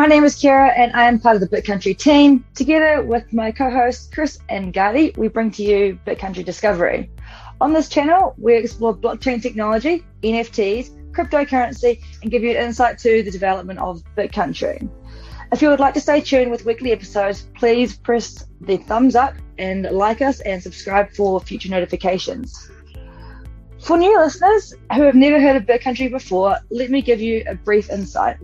my name is Keira and I am part of the BitCountry team. Together with my co-hosts Chris and Gardi, we bring to you BitCountry Discovery. On this channel, we explore blockchain technology, NFTs, cryptocurrency, and give you an insight to the development of BitCountry. If you would like to stay tuned with weekly episodes, please press the thumbs up and like us and subscribe for future notifications. For new listeners who have never heard of BitCountry before, let me give you a brief insight.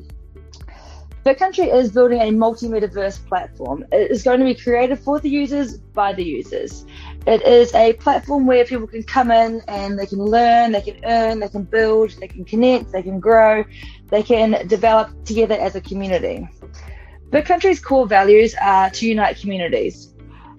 BitCountry is building a multi-metaverse platform. It is going to be created for the users by the users. It is a platform where people can come in and they can learn, they can earn, they can build, they can connect, they can grow, they can develop together as a community. BitCountry's core values are to unite communities.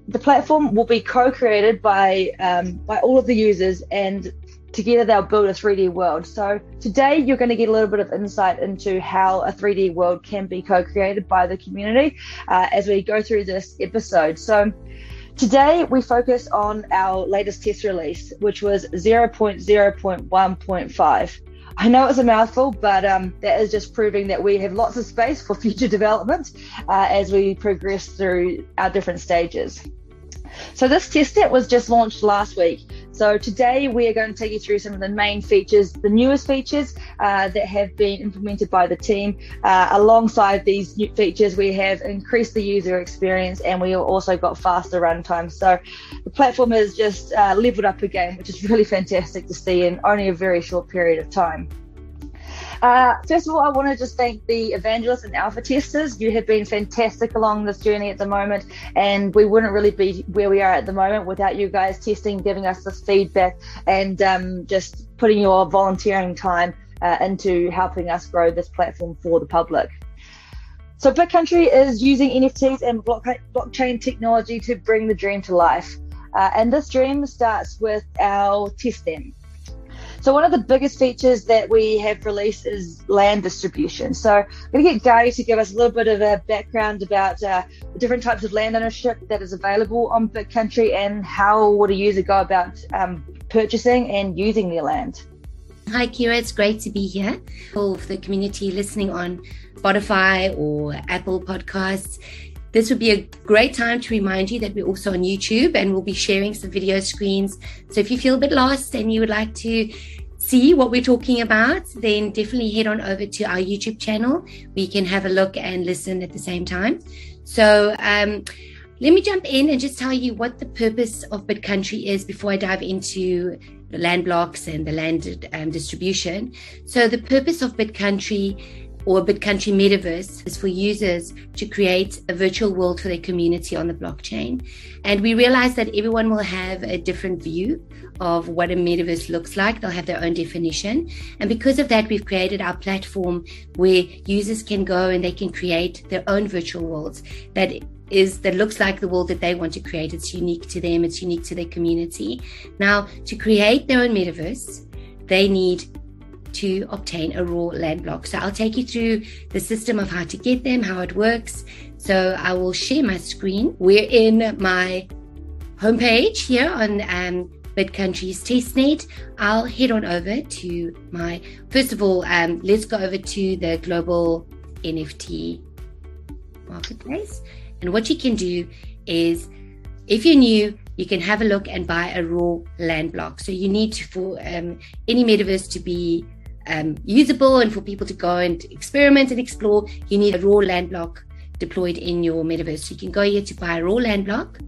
The platform will be co-created by um, by all of the users, and together they'll build a 3D world. So today you're going to get a little bit of insight into how a 3D world can be co-created by the community uh, as we go through this episode. So today we focus on our latest test release, which was 0.0.1.5. I know it's a mouthful, but um, that is just proving that we have lots of space for future development uh, as we progress through our different stages. So this testnet was just launched last week. So today we are going to take you through some of the main features, the newest features uh, that have been implemented by the team. Uh, alongside these new features, we have increased the user experience and we also got faster runtime. So the platform has just uh, leveled up again, which is really fantastic to see in only a very short period of time. Uh, first of all, I want to just thank the evangelists and alpha testers. You have been fantastic along this journey at the moment, and we wouldn't really be where we are at the moment without you guys testing, giving us this feedback, and um, just putting your volunteering time uh, into helping us grow this platform for the public. So, BitCountry is using NFTs and blockchain technology to bring the dream to life. Uh, and this dream starts with our testnet. So one of the biggest features that we have released is land distribution. So I'm going to get Gardi to give us a little bit of a background about uh, the different types of land ownership that is available on BitCountry and how would a user go about um, purchasing and using their land. Hi, Keira. It's great to be here. For the community listening on Spotify or Apple Podcasts, this would be a great time to remind you that we're also on YouTube and we'll be sharing some video screens. So if you feel a bit lost and you would like to see what we're talking about, then definitely head on over to our YouTube channel. We can have a look and listen at the same time. So, um, let me jump in and just tell you what the purpose of BitCountry is before I dive into the land blocks and the land um, distribution. So, the purpose of BitCountry or a BitCountry Metaverse is for users to create a virtual world for their community on the blockchain. And we realize that everyone will have a different view of what a metaverse looks like. They'll have their own definition. And because of that, we've created our platform where users can go and they can create their own virtual worlds that is that looks like the world that they want to create. It's unique to them, it's unique to their community. Now, to create their own metaverse, they need to obtain a raw land block. So I'll take you through the system of how to get them, how it works. So I will share my screen. We're in my homepage here on um, BitCountry's testnet. I'll head on over to my, first of all, um, let's go over to the global NFT marketplace. And what you can do is, if you're new, you can have a look and buy a raw land block. So you need to, for um, any metaverse to be um, usable and for people to go and experiment and explore, you need a raw land block deployed in your metaverse. You can go here to buy a raw land block.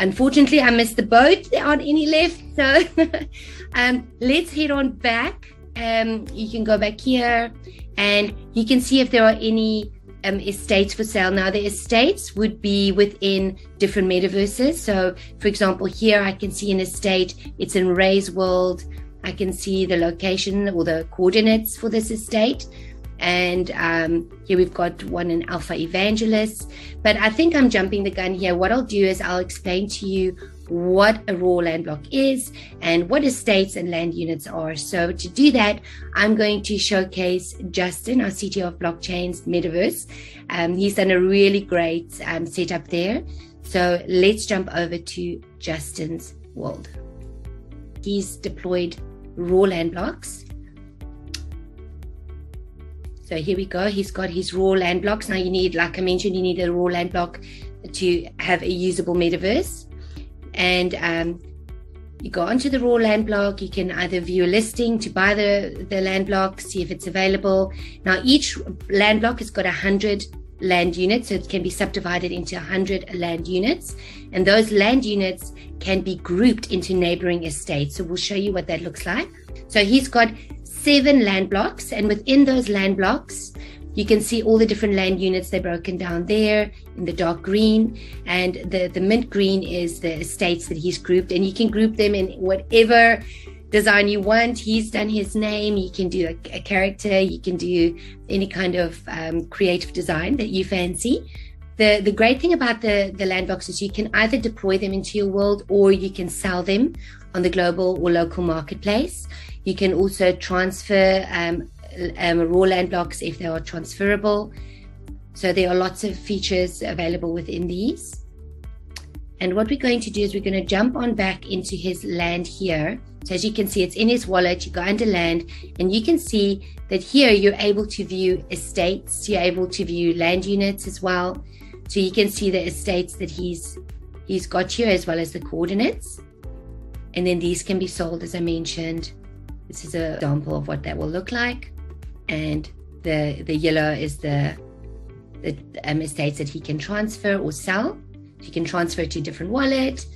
Unfortunately, I missed the boat. There aren't any left. So um, let's head on back. Um, you can go back here and you can see if there are any um, estates for sale. Now, the estates would be within different metaverses. So, for example, here I can see an estate. It's in Ray's World. I can see the location or the coordinates for this estate. And um, here we've got one in Alpha Evangelist. But I think I'm jumping the gun here. What I'll do is I'll explain to you what a raw land block is and what estates and land units are. So to do that, I'm going to showcase Justin, our CTO of Blockchains Metaverse. Um, he's done a really great um, setup there. So let's jump over to Justin's world. He's deployed raw land blocks. So here we go. He's got his raw land blocks. Now you need, like I mentioned, you need a raw land block to have a usable metaverse. And um, you go onto the raw land block. You can either view a listing to buy the, the land block, see if it's available. Now each land block has got a hundred land units, so it can be subdivided into 100 land units. And those land units can be grouped into neighboring estates. So we'll show you what that looks like. So he's got seven land blocks, and within those land blocks, you can see all the different land units. They're broken down there in the dark green, and the, the mint green is the estates that he's grouped, and you can group them in whatever design you want. He's done his name. You can do a, a character. You can do any kind of um, creative design that you fancy. The, the great thing about the, the land blocks is you can either deploy them into your world or you can sell them on the global or local marketplace. You can also transfer um, um, raw land blocks if they are transferable. So there are lots of features available within these. And what we're going to do is we're going to jump on back into his land here. So as you can see, it's in his wallet. You go under land and you can see that here you're able to view estates. You're able to view land units as well. So you can see the estates that he's he's got here as well as the coordinates. And then these can be sold as I mentioned this is an example of what that will look like. And the the yellow is the the um, estates that he can transfer or sell. He can transfer to a different wallet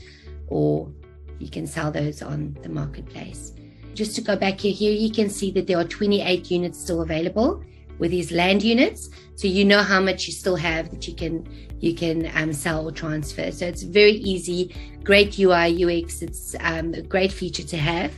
or you can sell those on the marketplace. Just to go back here, here you can see that there are 28 units still available with these land units. So you know how much you still have that you can you can um, sell or transfer. So it's very easy, great UI UX. It's um, a great feature to have.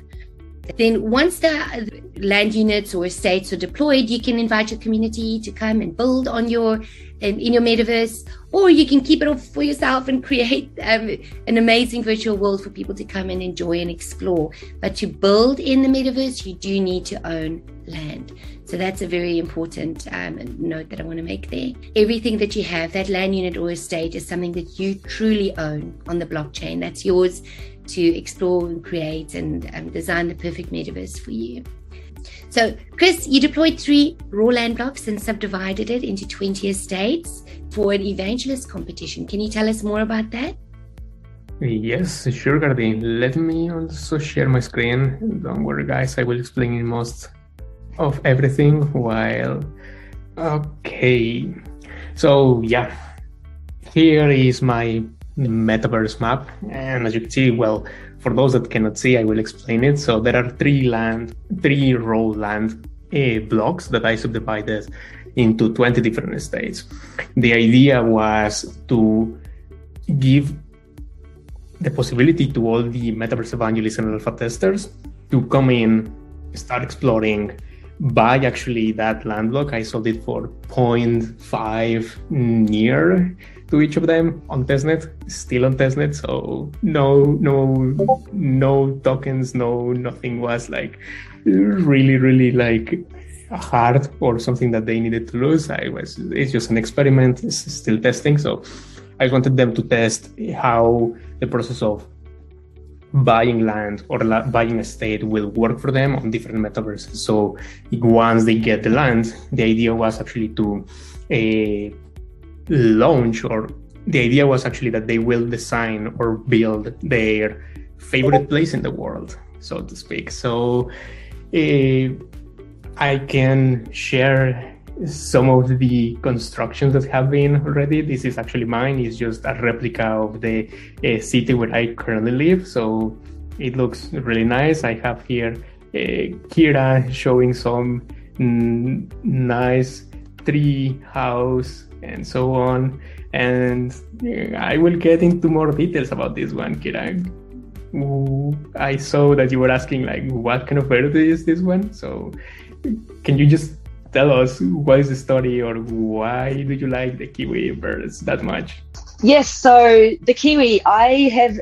Then once the land units or estates are deployed, you can invite your community to come and build on your in, in your metaverse, or you can keep it all for yourself and create um, an amazing virtual world for people to come and enjoy and explore. But to build in the metaverse, you do need to own land. So that's a very important um, note that I want to make there. Everything that you have, that land unit or estate, is something that you truly own on the blockchain. That's yours to explore and create and um, design the perfect metaverse for you. So, Chris, you deployed three raw land blocks and subdivided it into 20 estates for an evangelist competition. Can you tell us more about that? Yes, sure, Gardine. Let me also share my screen. Don't worry, guys, I will explain most of everything while. Okay. So, yeah, here is my metaverse map. And as you can see, well, for those that cannot see, I will explain it. So there are three land, three raw land uh, blocks that I subdivided into 20 different states. The idea was to give the possibility to all the metaverse evangelists and alpha testers to come in, start exploring, buy actually that land block. I sold it for 0.5 near to each of them on testnet, still on testnet. So no, no, no tokens, no nothing was like really, really like hard or something that they needed to lose. I was it's just an experiment. It's still testing. So I wanted them to test how the process of buying land or la- buying a state will work for them on different metaverses. So once they get the land, the idea was actually to uh, launch or the idea was actually that they will design or build their favorite place in the world, so to speak. So uh, I can share some of the constructions that have been already. This is actually mine. It's just a replica of the uh, city where I currently live. So it looks really nice. I have here uh, Keira showing some n- nice tree house and so on. And I will get into more details about this one, Keira. Mm, I saw that you were asking like what kind of bird is this one. So can you just tell us what is the story or why do you like the kiwi birds that much? Yes, so the kiwi, I have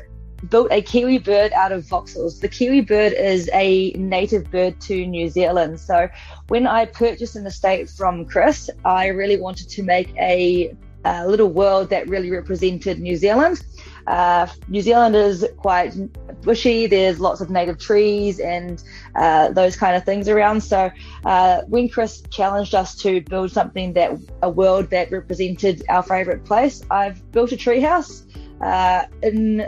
built a kiwi bird out of voxels. The kiwi bird is a native bird to New Zealand. So when I purchased an estate from Chris, I really wanted to make a, a little world that really represented New Zealand. Uh, New Zealand is quite bushy. There's lots of native trees and uh, those kind of things around. So uh, when Chris challenged us to build something that a world that represented our favourite place, I've built a treehouse uh, in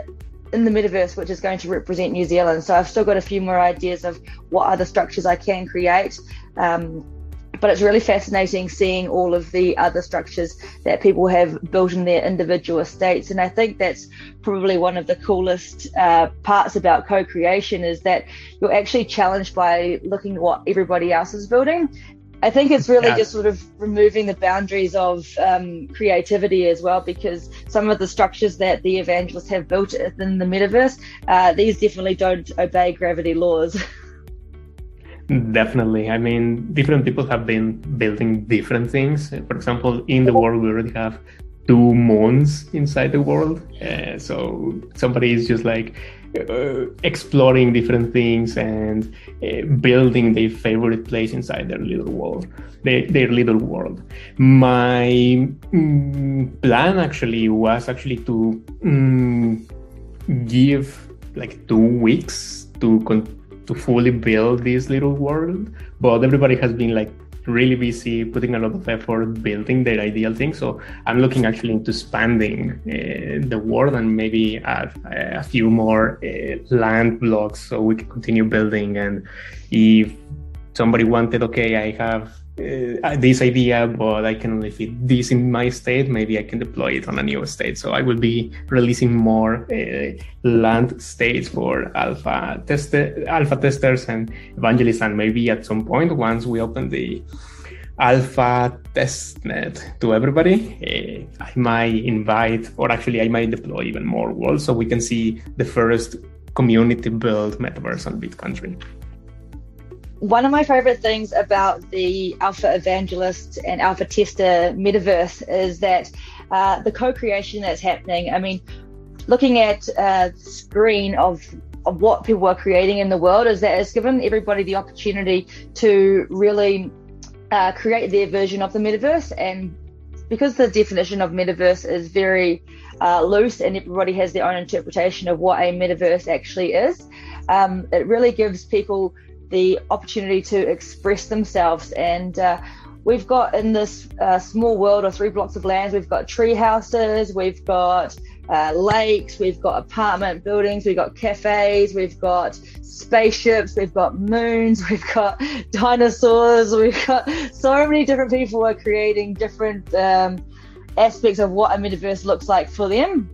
in the metaverse, which is going to represent New Zealand. So I've still got a few more ideas of what other structures I can create. Um, but it's really fascinating seeing all of the other structures that people have built in their individual estates. And I think that's probably one of the coolest uh, parts about co-creation is that you're actually challenged by looking at what everybody else is building. I think it's really yeah. just sort of removing the boundaries of um, creativity as well, because some of the structures that the evangelists have built in the metaverse, uh, these definitely don't obey gravity laws. Definitely. I mean, different people have been building different things. For example, in the world, we already have two moons inside the world. Uh, so somebody is just like uh, exploring different things and uh, building their favorite place inside their little world, their, their little world. My mm, plan actually was actually to mm, give like two weeks to continue to fully build this little world, but everybody has been like really busy putting a lot of effort building their ideal thing. So I'm looking actually into expanding uh, the world and maybe add uh, a few more uh, land blocks so we can continue building. And if somebody wanted, okay, I have uh, this idea, but I can only fit this in my state. Maybe I can deploy it on a new state. So I will be releasing more uh, land states for alpha test alpha testers and evangelists, and maybe at some point once we open the alpha testnet to everybody, uh, I might invite, or actually I might deploy even more worlds, so we can see the first community built metaverse on Bitcountry one of my favorite things about the Alpha Evangelist and Alpha Tester metaverse is that uh, the co-creation that's happening. I mean, looking at a screen of of what people are creating in the world is that it's given everybody the opportunity to really uh, create their version of the metaverse and because the definition of metaverse is very uh, loose and everybody has their own interpretation of what a metaverse actually is um, it really gives people the opportunity to express themselves. And uh, we've got in this uh, small world of three blocks of land, we've got tree houses, we've got uh, lakes, we've got apartment buildings, we've got cafes, we've got spaceships, we've got moons, we've got dinosaurs, we've got so many different people are creating different um, aspects of what a metaverse looks like for them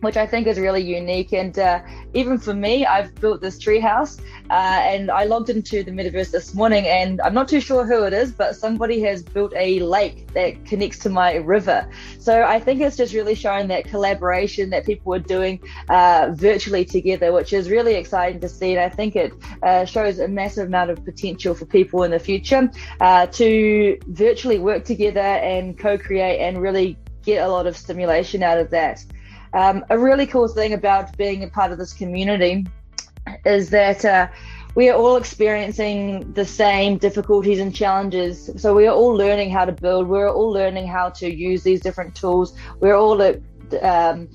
which I think is really unique. And uh, even for me, I've built this treehouse, uh, and I logged into the metaverse this morning, and I'm not too sure who it is, but somebody has built a lake that connects to my river. So I think it's just really showing that collaboration that people are doing uh, virtually together, which is really exciting to see. And I think it uh, shows a massive amount of potential for people in the future uh, to virtually work together and co-create and really get a lot of stimulation out of that. Um, a really cool thing about being a part of this community is that uh, we are all experiencing the same difficulties and challenges. So we are all learning how to build. We're all learning how to use these different tools. We're all um,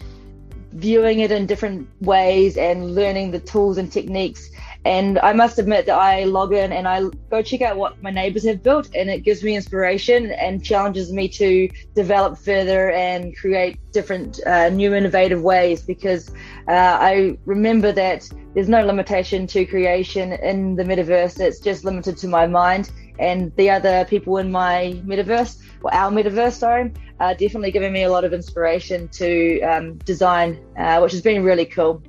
viewing it in different ways and learning the tools and techniques and I must admit that I log in and I go check out what my neighbors have built, and it gives me inspiration and challenges me to develop further and create different uh, new innovative ways because uh, I remember that there's no limitation to creation in the metaverse, it's just limited to my mind. And the other people in my metaverse, or our metaverse, sorry, are definitely giving me a lot of inspiration to um, design, uh, which has been really cool.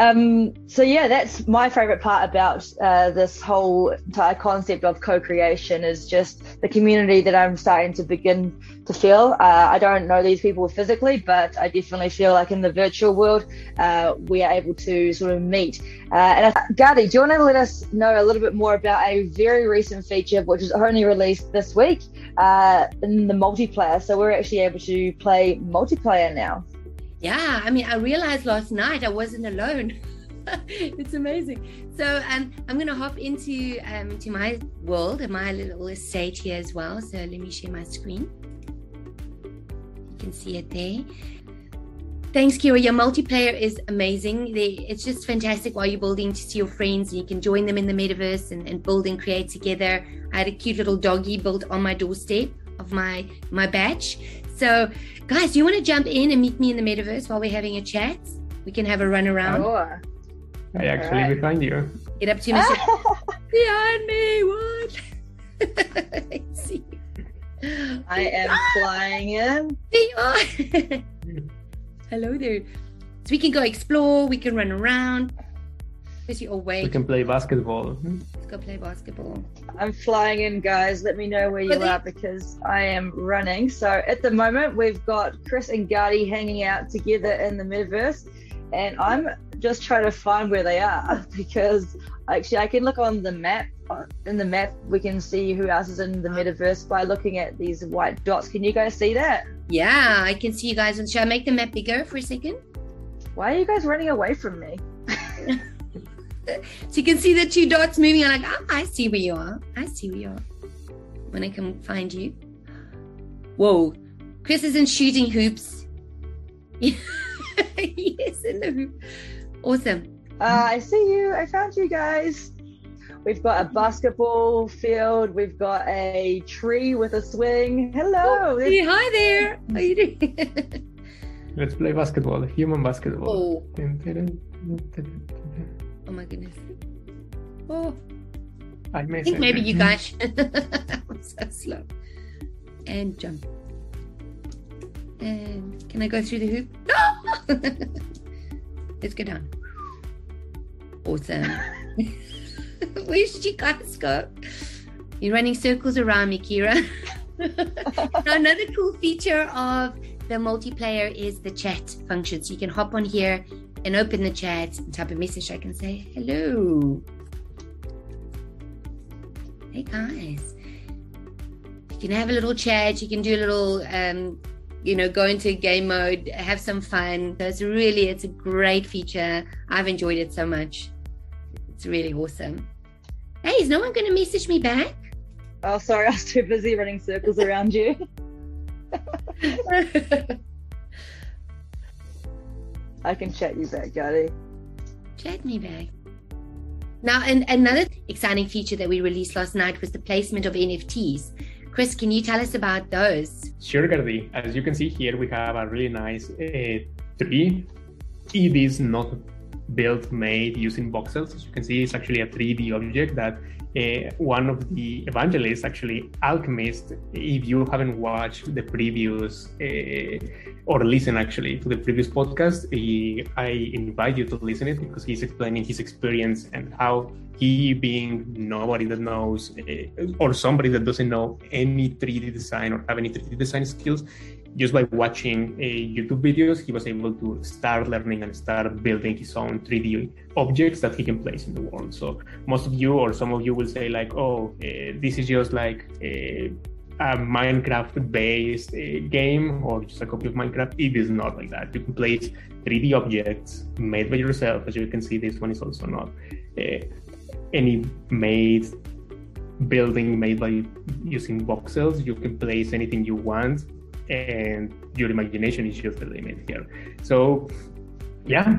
Um, so yeah, that's my favorite part about uh, this whole entire concept of co-creation is just the community that I'm starting to begin to feel. Uh, I don't know these people physically, but I definitely feel like in the virtual world, uh, we are able to sort of meet. Uh, and Gardi, do you want to let us know a little bit more about a very recent feature which was only released this week uh, in the multiplayer? So we're actually able to play multiplayer now. Yeah, I mean, I realized last night I wasn't alone. it's amazing. So um, I'm to hop into um, to my world and my little estate here as well. So let me share my screen. You can see it there. Thanks, Keira. Your multiplayer is amazing. It's just fantastic while you're building to see your friends and you can join them in the metaverse and, and build and create together. I had a cute little doggy built on my doorstep of my my batch. So, guys, do you want to jump in and meet me in the metaverse while we're having a chat? We can have a run around. Sure. I actually right. behind you. Get up to me. behind me. What? Let's see. I am ah! flying in. There you are. Hello there. So we can go explore, we can run around. Is you awake? We can play basketball. Hmm? Go play basketball. I'm flying in, guys. Let me know where you are because I am running. So at the moment, we've got Chris and Gardi hanging out together in the metaverse, and I'm just trying to find where they are because actually I can look on the map. In the map, we can see who else is in the uh-huh. metaverse by looking at these white dots. Can you guys see that? Yeah, I can see you guys. Should I make the map bigger for a second? Why are you guys running away from me? so you can see the two dots moving. I'm like, oh, I see where you are. I see where you are. When I can find you. Whoa. Chris is in shooting hoops. yes, in the hoop. Awesome. Uh, I see you. I found you guys. We've got a basketball field. We've got a tree with a swing. Hello. Oh, hey, hi there. How are you doing? Let's play basketball. Human basketball. Oh. Oh my goodness. Oh. I, I think maybe you guys. I'm so slow. And jump. And can I go through the hoop? No! Let's go down. Awesome. Where should you guys go? You're running circles around me, Keira. now, another cool feature of the multiplayer is the chat function. So you can hop on here and open the chat and type a message. I can say, hello. Hey, guys. You can have a little chat. You can do a little, um, you know, go into game mode, have some fun. So it's really, it's a great feature. I've enjoyed it so much. It's really awesome. Hey, is no one going to message me back? Oh, sorry, I was too busy running circles around you. I can chat you back, Gardi. Chat me back. Now, and another exciting feature that we released last night was the placement of NFTs. Chris, can you tell us about those? Sure, Gardi. As you can see here, we have a really nice uh, tree. It is not built made using voxels. As you can see, it's actually a 3D object that uh, one of the evangelists, actually Alchemist, if you haven't watched the previous uh, or listen actually to the previous podcast, he, I invite you to listen it because he's explaining his experience and how he being nobody that knows uh, or somebody that doesn't know any 3D design or have any 3D design skills, just by watching uh, YouTube videos, he was able to start learning and start building his own 3D objects that he can place in the world. So most of you or some of you will say like, oh, uh, this is just like a, a Minecraft-based uh, game or just a copy of Minecraft. It is not like that. You can place 3D objects made by yourself. As you can see, this one is also not uh, any made building made by using voxels. You can place anything you want and your imagination is just the limit here. So, yeah,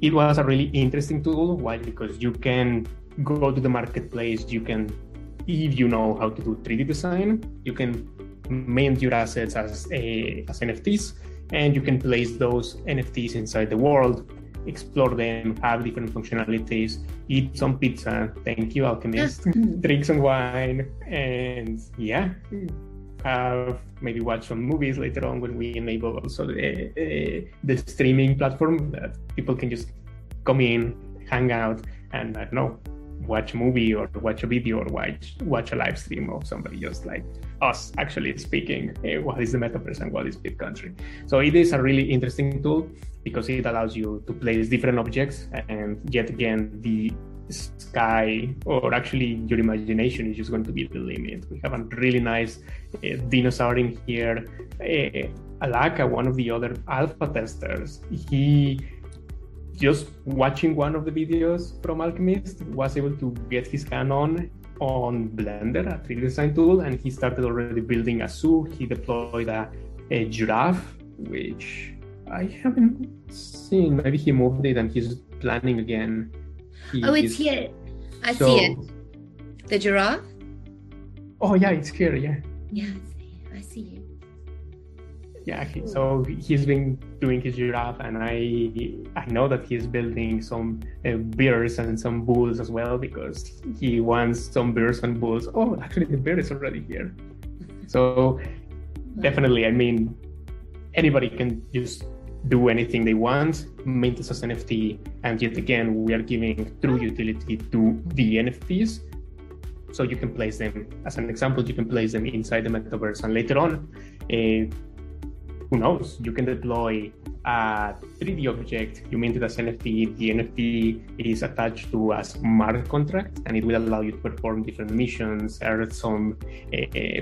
it was a really interesting tool. Why? Because you can go to the marketplace, you can, if you know how to do 3D design, you can mint your assets as a, as NFTs, and you can place those NFTs inside the world, explore them, have different functionalities, eat some pizza. Thank you, Alchemist. Drink some wine, and yeah, hmm. Have maybe watch some movies later on when we enable also the, uh, the streaming platform that people can just come in, hang out, and I don't know, watch a movie or watch a video or watch watch a live stream of somebody just like us actually speaking uh, what is the metaverse and what is BitCountry So it is a really interesting tool because it allows you to place different objects and yet again the sky or actually your imagination is just going to be the limit. We have a really nice uh, dinosaur in here. Uh, Alaka, one of the other alpha testers, he just watching one of the videos from Alchemist was able to get his canon on Blender, a 3D design tool, and he started already building a zoo. He deployed a, a giraffe, which I haven't seen. Maybe he moved it and he's planning again. He oh, it's here. I so, see it. The giraffe. Oh yeah, it's here. Yeah. Yeah, I see you. Yeah, he, so he's been doing his giraffe, and I I know that he's building some uh, bears and some bulls as well because he wants some bears and bulls. Oh, actually, the bear is already here. So definitely, I mean, anybody can just do anything they want, mint this as NFT, and yet again, we are giving true utility to the NFTs. So you can place them, as an example, you can place them inside the metaverse, and later on, uh, who knows, you can deploy a 3D object, you mint it as NFT, the NFT is attached to a smart contract, and it will allow you to perform different missions, earn some uh,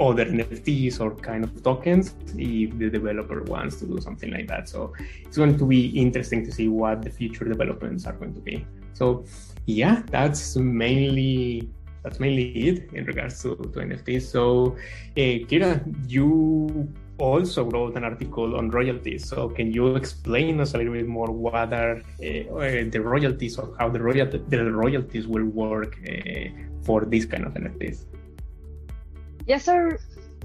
other NFTs or kind of tokens if the developer wants to do something like that. So it's going to be interesting to see what the future developments are going to be. So yeah, that's mainly that's mainly it in regards to, to NFTs. So uh, Keira, you also wrote an article on royalties. So can you explain us a little bit more what are uh, the royalties or how the, royal- the royalties will work uh, for this kind of NFTs? Yeah, so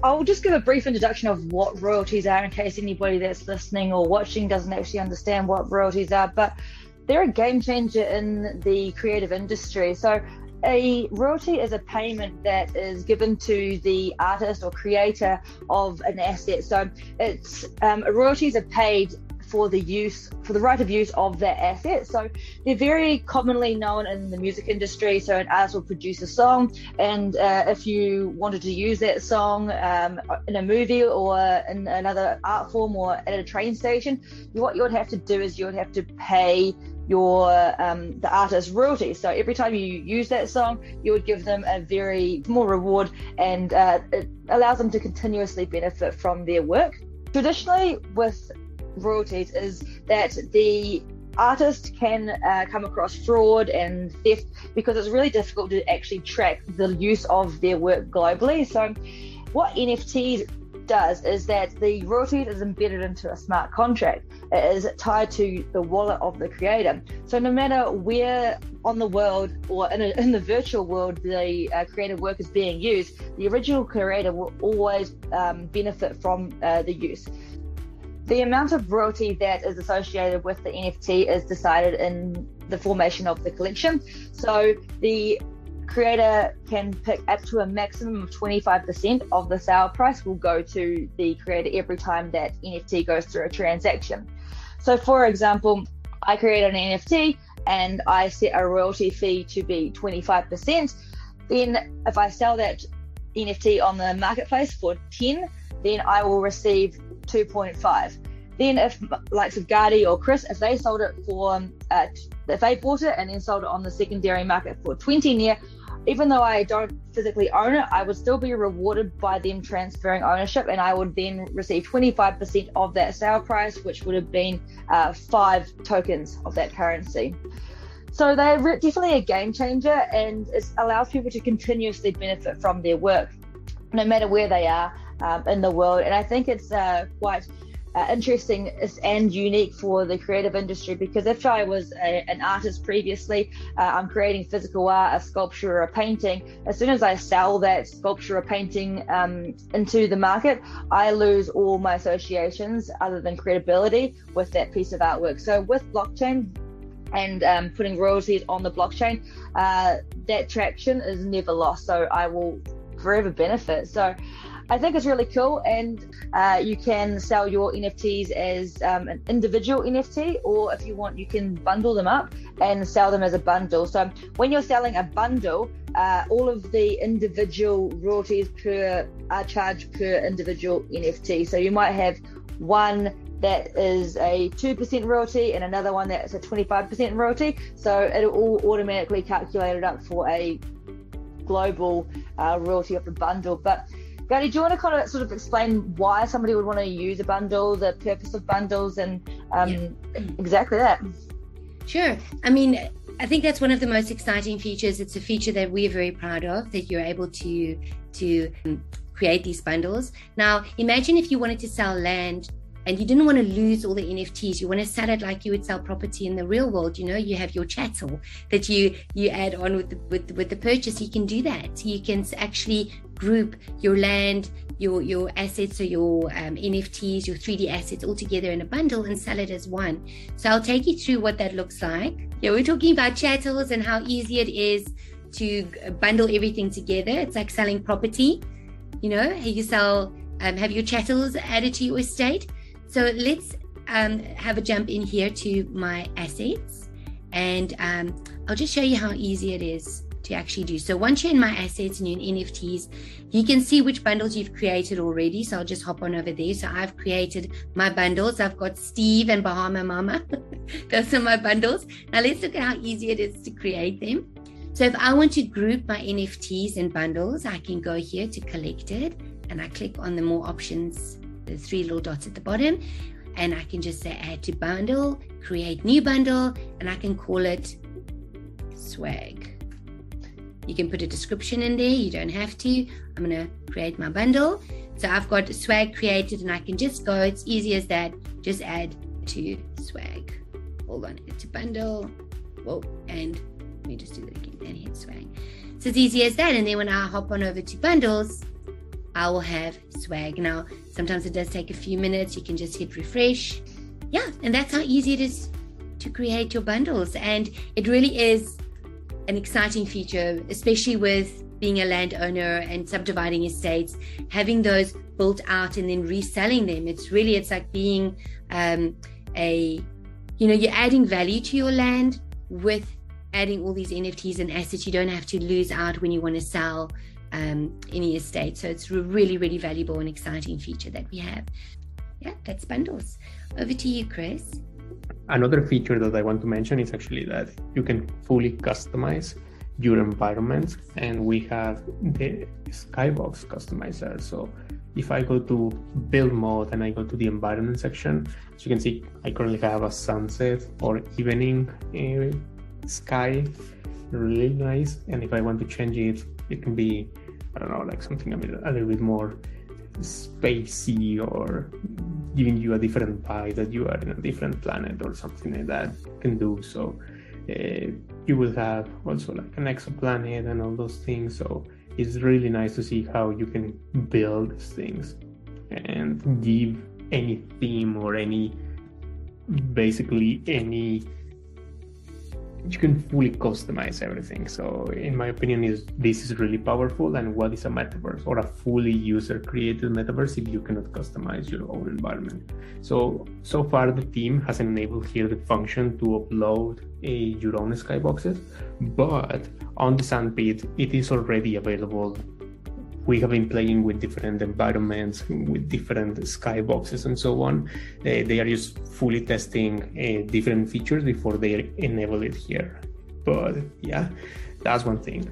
I'll just give a brief introduction of what royalties are in case anybody that's listening or watching doesn't actually understand what royalties are. But they're a game changer in the creative industry. So a royalty is a payment that is given to the artist or creator of an asset. So it's um, royalties are paid for the use for the right of use of that asset. So they're very commonly known in the music industry. So an artist will produce a song, and uh, if you wanted to use that song um, in a movie or in another art form or at a train station, what you would have to do is you would have to pay your um, the artist royalties. So every time you use that song, you would give them a very small reward, and uh, it allows them to continuously benefit from their work. Traditionally, with royalties is that the artist can uh, come across fraud and theft because it's really difficult to actually track the use of their work globally. So, what NFTs does is that the royalties is embedded into a smart contract. It is tied to the wallet of the creator. So no matter where on the world or in, a, in the virtual world the uh, creative work is being used, the original creator will always um, benefit from uh, the use. The amount of royalty that is associated with the NFT is decided in the formation of the collection. So the creator can pick up to a maximum of 25% of the sale price will go to the creator every time that NFT goes through a transaction. So, for example, I create an NFT and I set a royalty fee to be 25%. Then, if I sell that NFT on the marketplace for 10, then I will receive 2.5. Then if likes of Gardi or Chris, if they sold it for, uh, if they bought it and then sold it on the secondary market for 20 near, even though I don't physically own it, I would still be rewarded by them transferring ownership, and I would then receive 25% of that sale price, which would have been uh, five tokens of that currency. So they're definitely a game changer, and it allows people to continuously benefit from their work, no matter where they are um, in the world. And I think it's uh, quite uh, interesting and unique for the creative industry because if I was a, an artist previously, uh, I'm creating physical art, a sculpture, or a painting. As soon as I sell that sculpture or painting um, into the market, I lose all my associations other than credibility with that piece of artwork. So with blockchain, and um, putting royalties on the blockchain, uh, that traction is never lost. So I will forever benefit. So I think it's really cool, and uh, you can sell your NFTs as um, an individual NFT, or if you want, you can bundle them up and sell them as a bundle. So when you're selling a bundle, uh, all of the individual royalties per are charged per individual NFT. So you might have one that is a 2% royalty and another one that's a 25% royalty. So it'll all automatically calculated up for a global uh, royalty of the bundle. But Gardi, do you want to kind of sort of explain why somebody would want to use a bundle, the purpose of bundles, and um, yeah. exactly that? Sure. I mean, I think that's one of the most exciting features. It's a feature that we're very proud of that you're able to to um, create these bundles. Now, imagine if you wanted to sell land and you didn't want to lose all the NFTs. You want to sell it like you would sell property in the real world. You know, you have your chattel that you you add on with the, with with the purchase. You can do that. You can actually group your land, your your assets or your um, NFTs, your 3D assets all together in a bundle and sell it as one. So I'll take you through what that looks like. Yeah, we're talking about chattels and how easy it is to bundle everything together. It's like selling property. You know, you sell um, have your chattels added to your estate so let's um, have a jump in here to my assets and um, I'll just show you how easy it is to actually do. So once you're in my assets and you're in NFTs, you can see which bundles you've created already. So I'll just hop on over there. So I've created my bundles. I've got Steve and Bahama Mama. Those are my bundles. Now let's look at how easy it is to create them. So if I want to group my NFTs and bundles, I can go here to collected and I click on the more options the three little dots at the bottom and I can just say add to bundle, create new bundle, and I can call it swag. You can put a description in there, you don't have to. I'm going to create my bundle. So I've got swag created and I can just go, it's easy as that, just add to swag. Hold on, add to bundle. Whoa, and let me just do that again and hit swag. So it's easy as that. And then when I hop on over to bundles, I will have swag. Now, sometimes it does take a few minutes. You can just hit refresh. Yeah, and that's how easy it is to create your bundles. And it really is an exciting feature, especially with being a landowner and subdividing estates, having those built out and then reselling them. It's really, it's like being um, a, you know, you're adding value to your land with adding all these NFTs and assets. You don't have to lose out when you want to sell um, any estate. So it's a really, really valuable and exciting feature that we have. Yeah, that's bundles. Over to you, Chris. Another feature that I want to mention is actually that you can fully customize your environment and we have the skybox customizer so if i go to build mode and i go to the environment section as you can see i currently have a sunset or evening uh, sky really nice and if i want to change it it can be I don't know, like something a, bit, a little bit more spacey or giving you a different vibe that you are in a different planet or something like that can do. So uh, you will have also like an exoplanet and all those things. So it's really nice to see how you can build things and give any theme or any basically any you can fully customize everything. So in my opinion, is this is really powerful. And what is a metaverse or a fully user created metaverse if you cannot customize your own environment? So so far the team has enabled here the function to upload a, your own skyboxes, but on the Sandpit it is already available we have been playing with different environments, with different skyboxes and so on. Uh, they are just fully testing uh, different features before they enable it here. But yeah, that's one thing.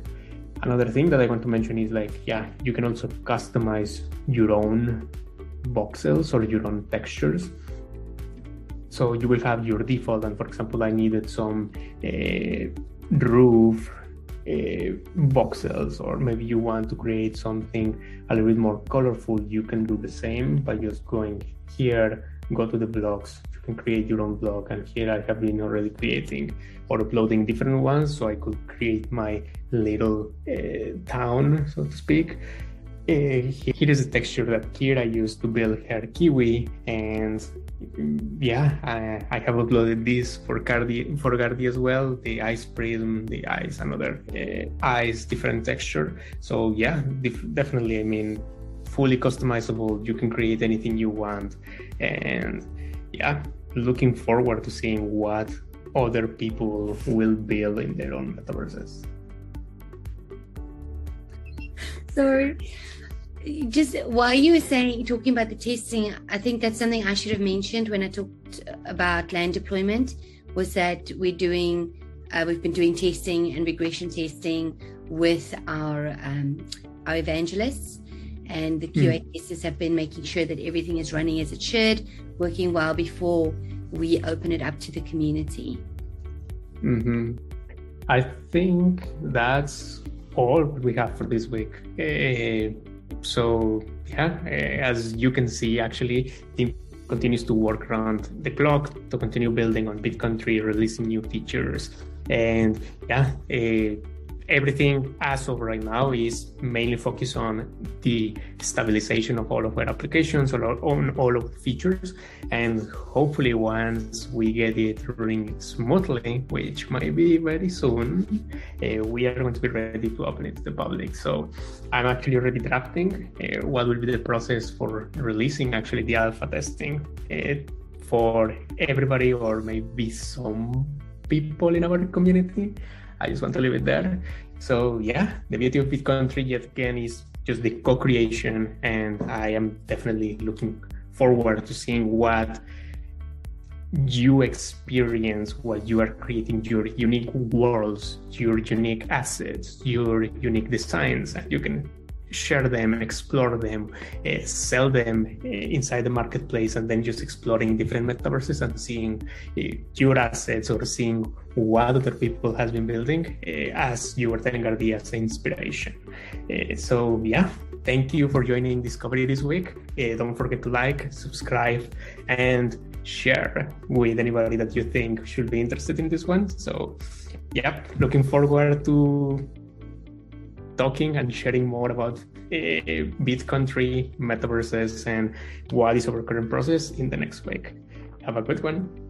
Another thing that I want to mention is like, yeah, you can also customize your own voxels or your own textures. So you will have your default, and for example, I needed some uh, roof voxels or maybe you want to create something a little bit more colorful you can do the same by just going here go to the blocks. You can create your own block and here i have been already creating or uploading different ones so i could create my little uh, town so to speak here is the texture that Keira used to build her kiwi, and yeah, I, I have uploaded this for Cardi for Gardi as well. The ice prism, the ice, another uh, ice, different texture. So yeah, def- definitely. I mean, fully customizable. You can create anything you want, and yeah, looking forward to seeing what other people will build in their own metaverses. Sorry just while you were saying talking about the testing i think that's something i should have mentioned when i talked about land deployment was that we're doing uh, we've been doing testing and regression testing with our um, our evangelists and the qa mm. testers have been making sure that everything is running as it should working well before we open it up to the community mm-hmm. i think that's all we have for this week uh, so yeah, as you can see, actually, the continues to work around the clock to continue building on BitCountry, releasing new features, and yeah, uh, everything as of right now is mainly focused on the stabilization of all of our applications or on all of the features. And hopefully, once we get it running smoothly, which might be very soon, uh, we are going to be ready to open it to the public. So I'm actually already drafting uh, what will be the process for releasing actually the alpha testing uh, for everybody or maybe some people in our community. I just want to leave it there. So yeah, the beauty of BitCountry yet again is just the co-creation, and I am definitely looking forward to seeing what you experience what you are creating your unique worlds your unique assets your unique designs and you can share them, explore them, uh, sell them uh, inside the marketplace, and then just exploring different metaverses and seeing uh, your assets or seeing what other people has been building as you were telling Gardi as inspiration. so yeah, thank you for joining Discovery this week. don't forget to like, subscribe, and share with anybody that you think should be interested in this one. So, yeah, looking forward to talking and sharing more about uh, BitCountry, metaverses, and what is our current process in the next week. Have a good one.